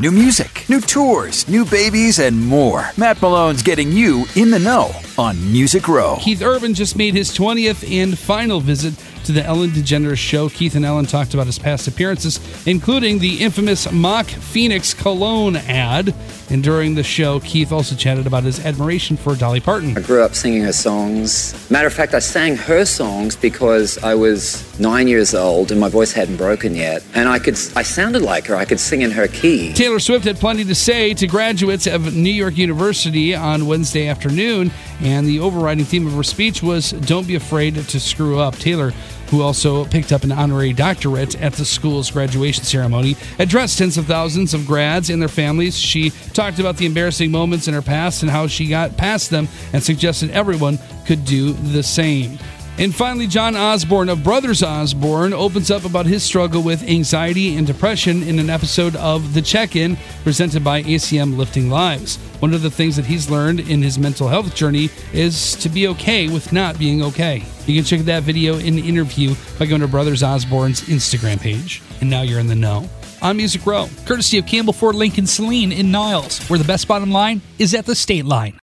new music, new tours, new babies, and more. Matt Malone's getting you in the know on Music Row. Keith Urban just made his 20th and final visit to the Ellen DeGeneres show. Keith and Ellen talked about his past appearances, including the infamous Mock Phoenix cologne ad. And during the show, Keith also chatted about his admiration for Dolly Parton. I grew up singing her songs. Matter of fact, I sang her songs because I was nine years old and my voice hadn't broken yet. And I could, I sounded like her. I could sing in her key. Taylor Swift had plenty to say to graduates of New York University on Wednesday afternoon, and the overriding theme of her speech was Don't be afraid to screw up. Taylor who also picked up an honorary doctorate at the school's graduation ceremony, addressed tens of thousands of grads and their families. She talked about the embarrassing moments in her past and how she got past them and suggested everyone could do the same. And finally, John Osborne of Brothers Osborne opens up about his struggle with anxiety and depression in an episode of The Check In presented by ACM Lifting Lives. One of the things that he's learned in his mental health journey is to be okay with not being okay. You can check that video in the interview by going to Brothers Osborne's Instagram page. And now you're in the know. On Music Row. Courtesy of Campbell Ford Lincoln Saline in Niles, where the best bottom line is at the state line.